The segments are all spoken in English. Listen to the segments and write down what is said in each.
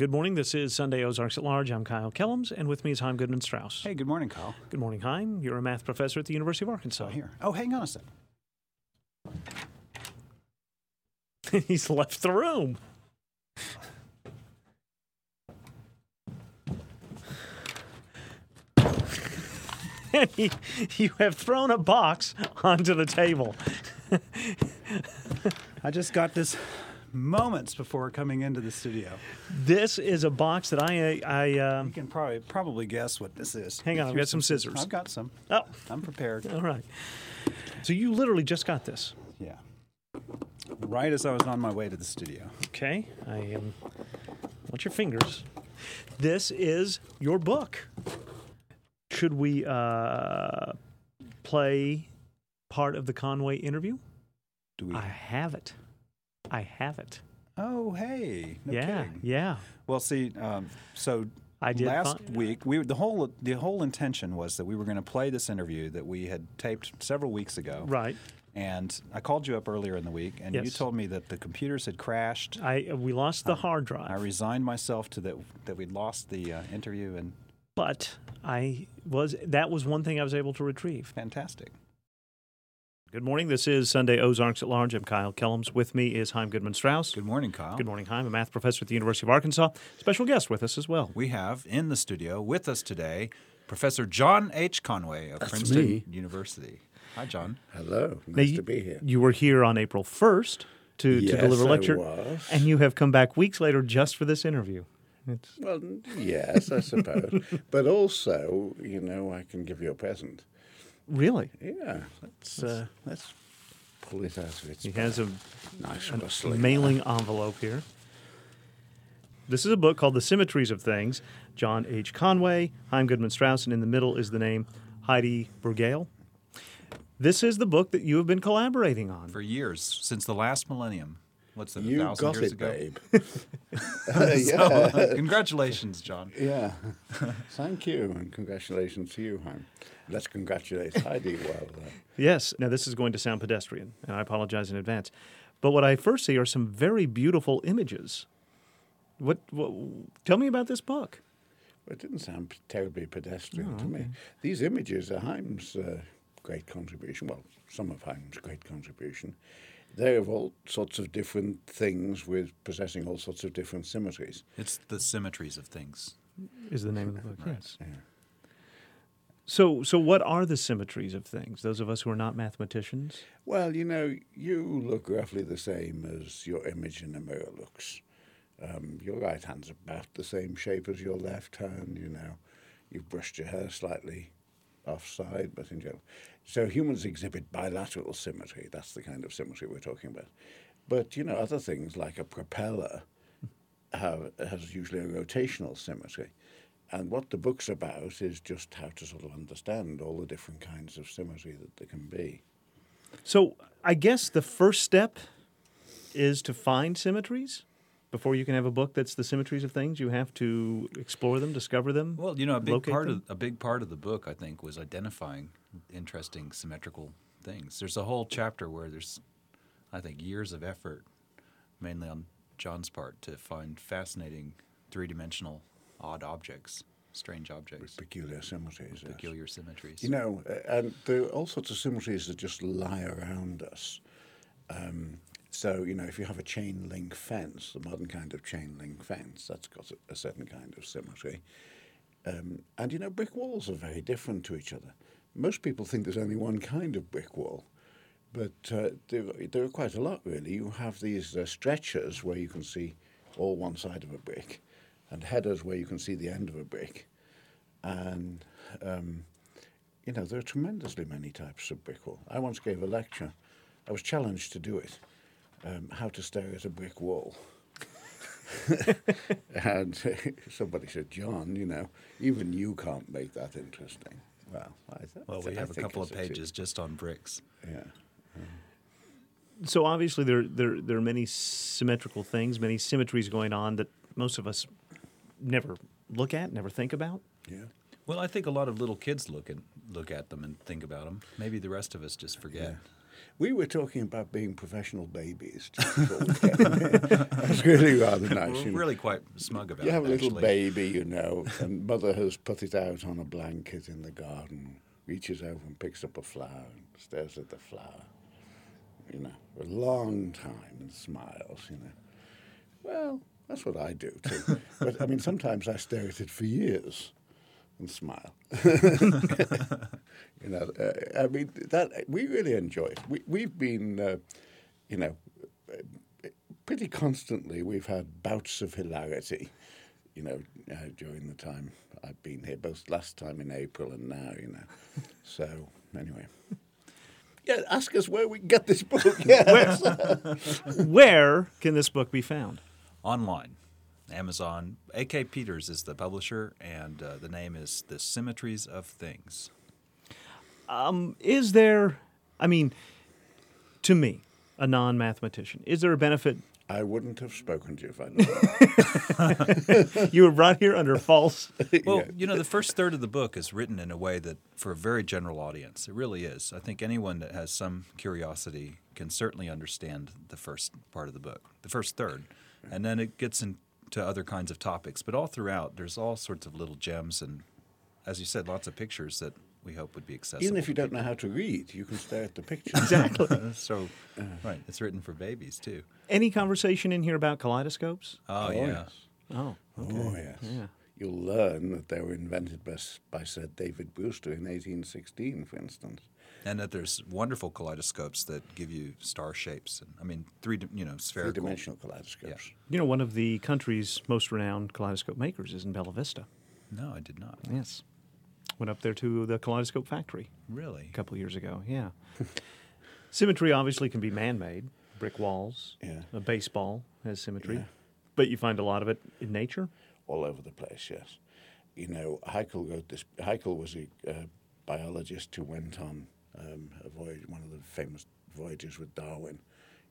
Good morning. This is Sunday Ozarks at Large. I'm Kyle Kellams, and with me is Chaim Goodman Strauss. Hey, good morning, Kyle. Good morning, Chaim. You're a math professor at the University of Arkansas. Here. Oh, hang on a sec. He's left the room. and he, you have thrown a box onto the table. I just got this moments before coming into the studio. This is a box that I, I uh, You can probably probably guess what this is. Hang on, I've got some scissors. I've got some. oh, I'm prepared. all right. So you literally just got this. Yeah. Right as I was on my way to the studio. Okay, I am. Watch your fingers. This is your book. Should we uh, play part of the Conway interview? Do we? I have it. I have it. Oh, hey. No yeah, kidding. yeah. Well, see, um, so I did last find- week we the whole the whole intention was that we were going to play this interview that we had taped several weeks ago. Right. And I called you up earlier in the week, and you told me that the computers had crashed. I we lost the hard drive. I resigned myself to that that we'd lost the uh, interview, and but I was that was one thing I was able to retrieve. fantastic. Good morning. This is Sunday Ozarks at Large. I'm Kyle Kellams. With me is Chaim Goodman Strauss. Good morning, Kyle. Good morning, Chaim, a math professor at the University of Arkansas. Special guest with us as well. We have in the studio with us today Professor John H. Conway of That's Princeton me. University. Hi, John. Hello, Now, nice you- to be here. You were here on April 1st to, to deliver a lecture, was. and you have come back weeks later just for this interview. It's, Well, yes, I suppose. but also, you know, I can give you a present. Really, Yeah, let's uh, let's pull it out of its he has a, nice a rustling. mailing envelope here. This is a book called The Symmetries of Things. John H. Conway, Chaim Goodman Strauss, and in the middle is the name Heidi Burgiel. This is the book that you have been collaborating on. For years, since the last millennium. What's that, a You thousand got years it, ago? babe. Uh, yeah, Congratulations, John. yeah. Thank you, and congratulations to you, Chaim. Let's congratulate Heidi. Well, uh, Yes. Now, this is going to sound pedestrian, and I apologize in advance. But what I first see are some very beautiful images. What, what tell me about this book? it didn't sound terribly pedestrian Oh, to me. These images are Chaim's uh, great contribution. Well, some of Chaim's great contribution. They're of all sorts of different things with possessing all sorts of different symmetries. It's the symmetries of things. Is the name of the book? Yes. So, so what are the symmetries of things? Those of us who are not mathematicians. Well, you know, you look roughly the same as your image in a mirror looks. Um, your right hand's about the same shape as your left hand, you know. You've brushed your hair slightly offside, but in general. So humans exhibit bilateral symmetry. That's the kind of symmetry we're talking about. But, you know, other things like a propeller have, has usually a rotational symmetry. And what the book's about is just how to sort of understand all the different kinds of symmetry that there can be. So, I guess the first step is to find symmetries. Before you can have a book that's the symmetries of things, you have to explore them, discover them. Well, you know, a big part them? of a big part of the book, I think, was identifying interesting symmetrical things. There's a whole chapter where there's, I think, years of effort, mainly on John's part, to find fascinating three-dimensional odd objects, strange objects, peculiar symmetries. yes. peculiar symmetries. You know, uh, and there are all sorts of symmetries that just lie around us. Um, so, you know, if you have a chain link fence, the modern kind of chain link fence, that's got a, a certain kind of symmetry. Um, and, you know, brick walls are very different to each other. Most people think there's only one kind of brick wall, but uh, there, there are quite a lot, really. You have these uh, stretchers where you can see all one side of a brick, and headers where you can see the end of a brick. And um, you know, there are tremendously many types of brick wall. I once gave a lecture. I was challenged to do it. Um, how to stare at a brick wall. and somebody said, John, you know, even you can't make that interesting. Well, I th- well, we I have a couple of succeeded. pages just on bricks. Yeah. so obviously there, there there are many symmetrical things, many symmetries going on that most of us never look at, never think about. Yeah. Well, I think a lot of little kids look at look at them and think about them. Maybe the rest of us just forget. We were talking about being professional babies. Just before we came here. That's really rather nice. We're you really quite smug about You have it. a little actually. baby, you know, and mother has put it out on a blanket in the garden, reaches over and picks up a flower and stares at the flower, you know, for a long time and smiles, you know. Well, that's what I do too. but I mean, sometimes I stare at it for years and smile. you know, uh, I mean, that we really enjoy it. We, we've been, uh, you know, pretty constantly we've had bouts of hilarity, you know, uh, during the time I've been here, both last time in April and now, you know. So, anyway. Yeah, ask us where we can get this book. Yes. Where can this book be found? Online, Amazon. A.K. Peters is the publisher, and uh, the name is The Symmetries of Things. Is there, I mean, to me, a non mathematician, is there a benefit? I wouldn't have spoken to you if I knew. known. You were brought here under false. Well, Yeah. you know, the first third of the book is written in a way that, for a very general audience, it really is. I think anyone that has some curiosity can certainly understand the first part of the book, the first third. And then it gets into other kinds of topics. But all throughout, there's all sorts of little gems and, as you said, lots of pictures that we hope would be accessible. Even if you don't know how to read, you can stare at the pictures. Exactly. so, right, it's written for babies too. Any conversation in here about kaleidoscopes? Oh, oh yeah. yes. Oh, Oh, yes. Yeah. You'll learn that they were invented by, by Sir David Brewster in 1816, for instance. And that there's wonderful kaleidoscopes that give you star shapes. And I mean, three, you know, spherical. Three-dimensional kaleidoscopes. You know, one of the country's most renowned kaleidoscope makers is in Bella Vista. No, I did not. Yes. Went up there to the kaleidoscope factory Really? a couple of years ago. Yeah. Symmetry obviously can be man made. Brick walls, Yeah. a baseball has symmetry. Yeah. But you find a lot of it in nature. all over the place. Yes, you know, Haeckel wrote this. Haeckel was a uh, biologist who went on um, a voyage, one of the famous voyages with Darwin.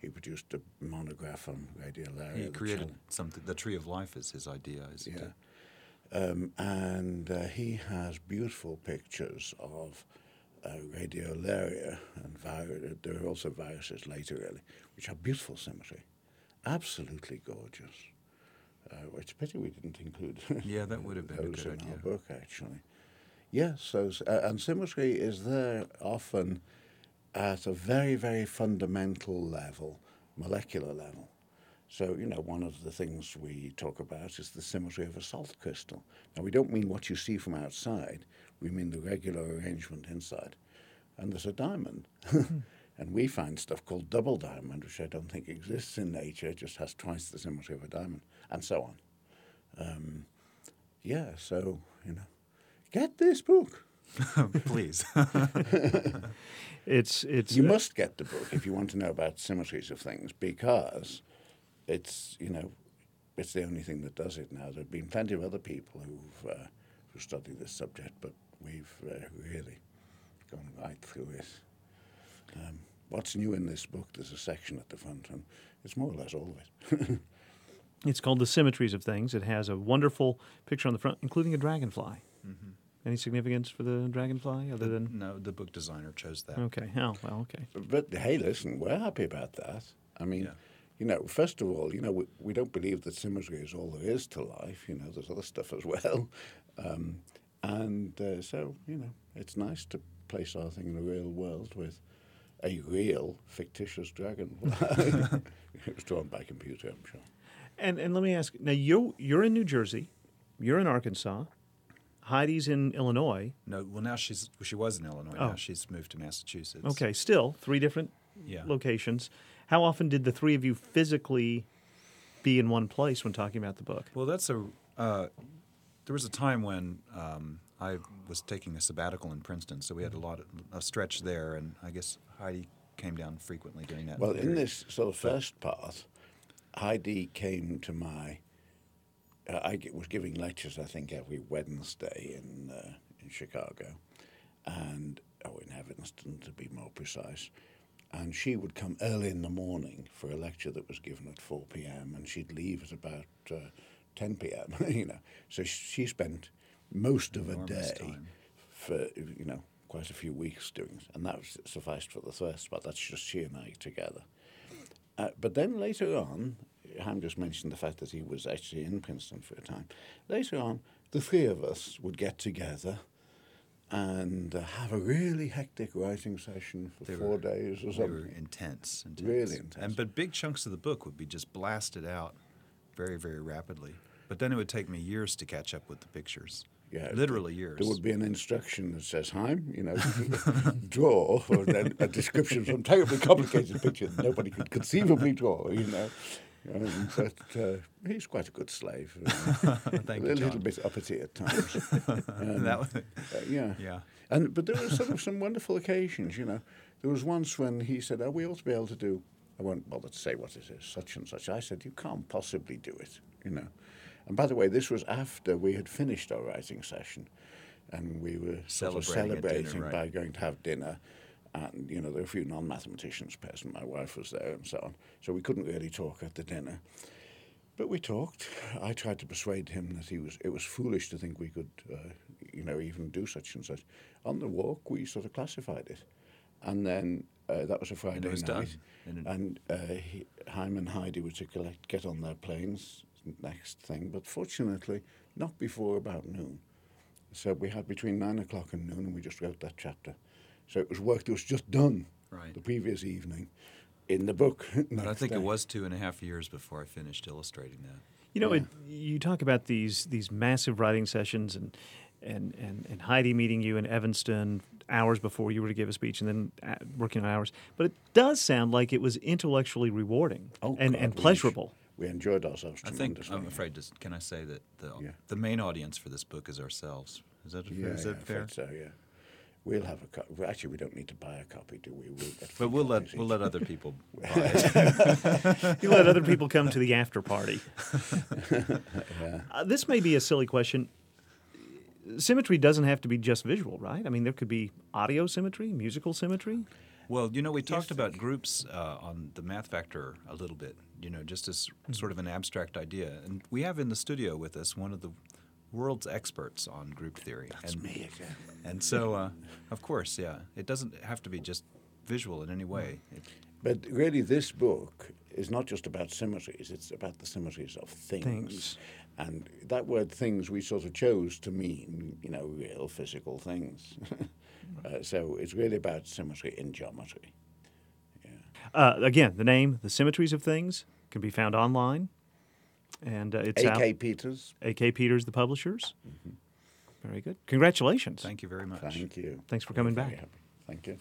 He produced a monograph on radiolaria. He created something. The tree of life is his idea. Is it? Yeah. Um, and uh, he has beautiful pictures of uh, radiolaria and there are also viruses later, really, which are beautiful symmetry, absolutely gorgeous. Uh, it's a pity we didn't include. Yeah, that would have been a good in idea. our book, actually. Yes, so uh, and symmetry is there often at a very, very fundamental level, molecular level. So, you know, one of the things we talk about is the symmetry of a salt crystal. Now, we don't mean what you see from outside, we mean the regular arrangement inside. And there's a diamond. and we find stuff called double diamond, which I don't think exists in nature, it just has twice the symmetry of a diamond, and so on. Um, yeah, so, you know, get this book. Please. It's it's You uh, must get the book if you want to know about symmetries of things because it's you know it's the only thing that does it now. There have been plenty of other people who've uh, who studied this subject, but we've uh, really gone right through it. Um, what's new in this book? There's a section at the front, and it's more or less all of it. It's called The Symmetries of Things. It has a wonderful picture on the front, including a dragonfly. Mm-hmm. Any significance for the dragonfly other than. no, the book designer chose that. Okay. Oh, well, okay. But, but, hey, listen, we're happy about that. I mean, Yeah. you know, first of all, you know, we, we don't believe that symmetry is all there is to life. You know, there's other stuff as well. Um, and uh, so, you know, it's nice to place our thing in the real world with a real fictitious dragonfly. it was drawn by computer, I'm sure. And and let me ask now you you're in New Jersey, you're in Arkansas, Heidi's in Illinois. No, well now she's she was in Illinois. Oh. Now she's moved to Massachusetts. Okay, still three different Yeah. locations. How often did the three of you physically be in one place when talking about the book? Well, that's a. Uh, there was a time when um, I was taking a sabbatical in Princeton, so we had a lot of a stretch there, and I guess Heidi came down frequently during that. Well, in this sort of first part, Heidi came to my. Uh, I was giving lectures, I think, every Wednesday in uh, in Chicago, and oh, in Evanston to be more precise. And she would come early in the morning for a lecture that was given at 4 p.m. and she'd leave at about uh, 10 p.m. you know, so she spent most of a day time. for you know quite a few weeks doing and that was sufficed for the first But That's just she and I together. Uh, but then later on, Chaim just mentioned the fact that he was actually in Princeton for a time. Later on, the three of us would get together and uh, have a really hectic writing session for They four were- days or They something. were intense, intense. Really intense. And but big chunks of the book would be just blasted out very, very rapidly. But then it would take me years to catch up with the pictures. Yeah, literally years. There would be an instruction that says, Chaim, you know, draw, or then a description of some terribly complicated picture that nobody could conceivably draw, you know. Um, but uh, he's quite a good slave. uh, Thank a you, little bit uppity at times. Um, that was, uh, yeah. yeah. And but there were sort of some wonderful occasions, you know. There was once when he said, "Oh, we ought to be able to do." I won't bother to say what it is, such and such. I said, "You can't possibly do it," you know. And by the way, this was after we had finished our writing session, and we were sort of Celebrating dinner, right. by going to have dinner. And you know, there were a few non-mathematicians present. My wife was there, and so on. So we couldn't really talk at the dinner. But we talked. I tried to persuade him that he was it was foolish to think we could, uh, you know, even do such and such. On the walk, we sort of classified it, and then uh, that was a Friday was night, done. And uh, he, Chaim and Heidi were to collect, get on their planes next thing, but fortunately not before about noon. So we had between nine o'clock and noon, and we just wrote that chapter. So it was work that was just done Right. the previous evening in the book. But I think day. it was two and a half years before I finished illustrating that. You know, Yeah. it, you talk about these these massive writing sessions and, and and and Heidi meeting you in Evanston hours before you were to give a speech, and then uh, working on hours. But it does sound like it was intellectually rewarding Oh, and, God, and pleasurable. We enjoyed ourselves I think I'm afraid to. Can I say that the Yeah. the main audience for this book is ourselves? Is that Yeah, is yeah, that I fair? think So yeah, we'll have a copy. Actually, we don't need to buy a copy, do we? We'll get But we'll let we'll let other people buy it. You let other people come to the after party. Yeah. Uh, this may be a silly question. Symmetry doesn't have to be just visual, right? I mean, there could be audio symmetry, musical symmetry. Well, you know, we talked about groups uh, on the Math Factor a little bit. You know, just as sort of an abstract idea, and we have in the studio with us one of the world's experts on group theory. That's and, me again. And so, uh, of course, yeah, it doesn't have to be just visual in any way. It, But really, this book is not just about symmetries; it's about the symmetries of things. Things. And that word "things" we sort of chose to mean, you know, real physical things. uh, so it's really about symmetry in geometry. Uh, again, the name, The Symmetries of Things, can be found online. And uh, it's out. A.K. Peters, AK Peters, the publishers. Very good. Congratulations. thank you very much. thank you. Thanks for coming very back. happy. Thank you.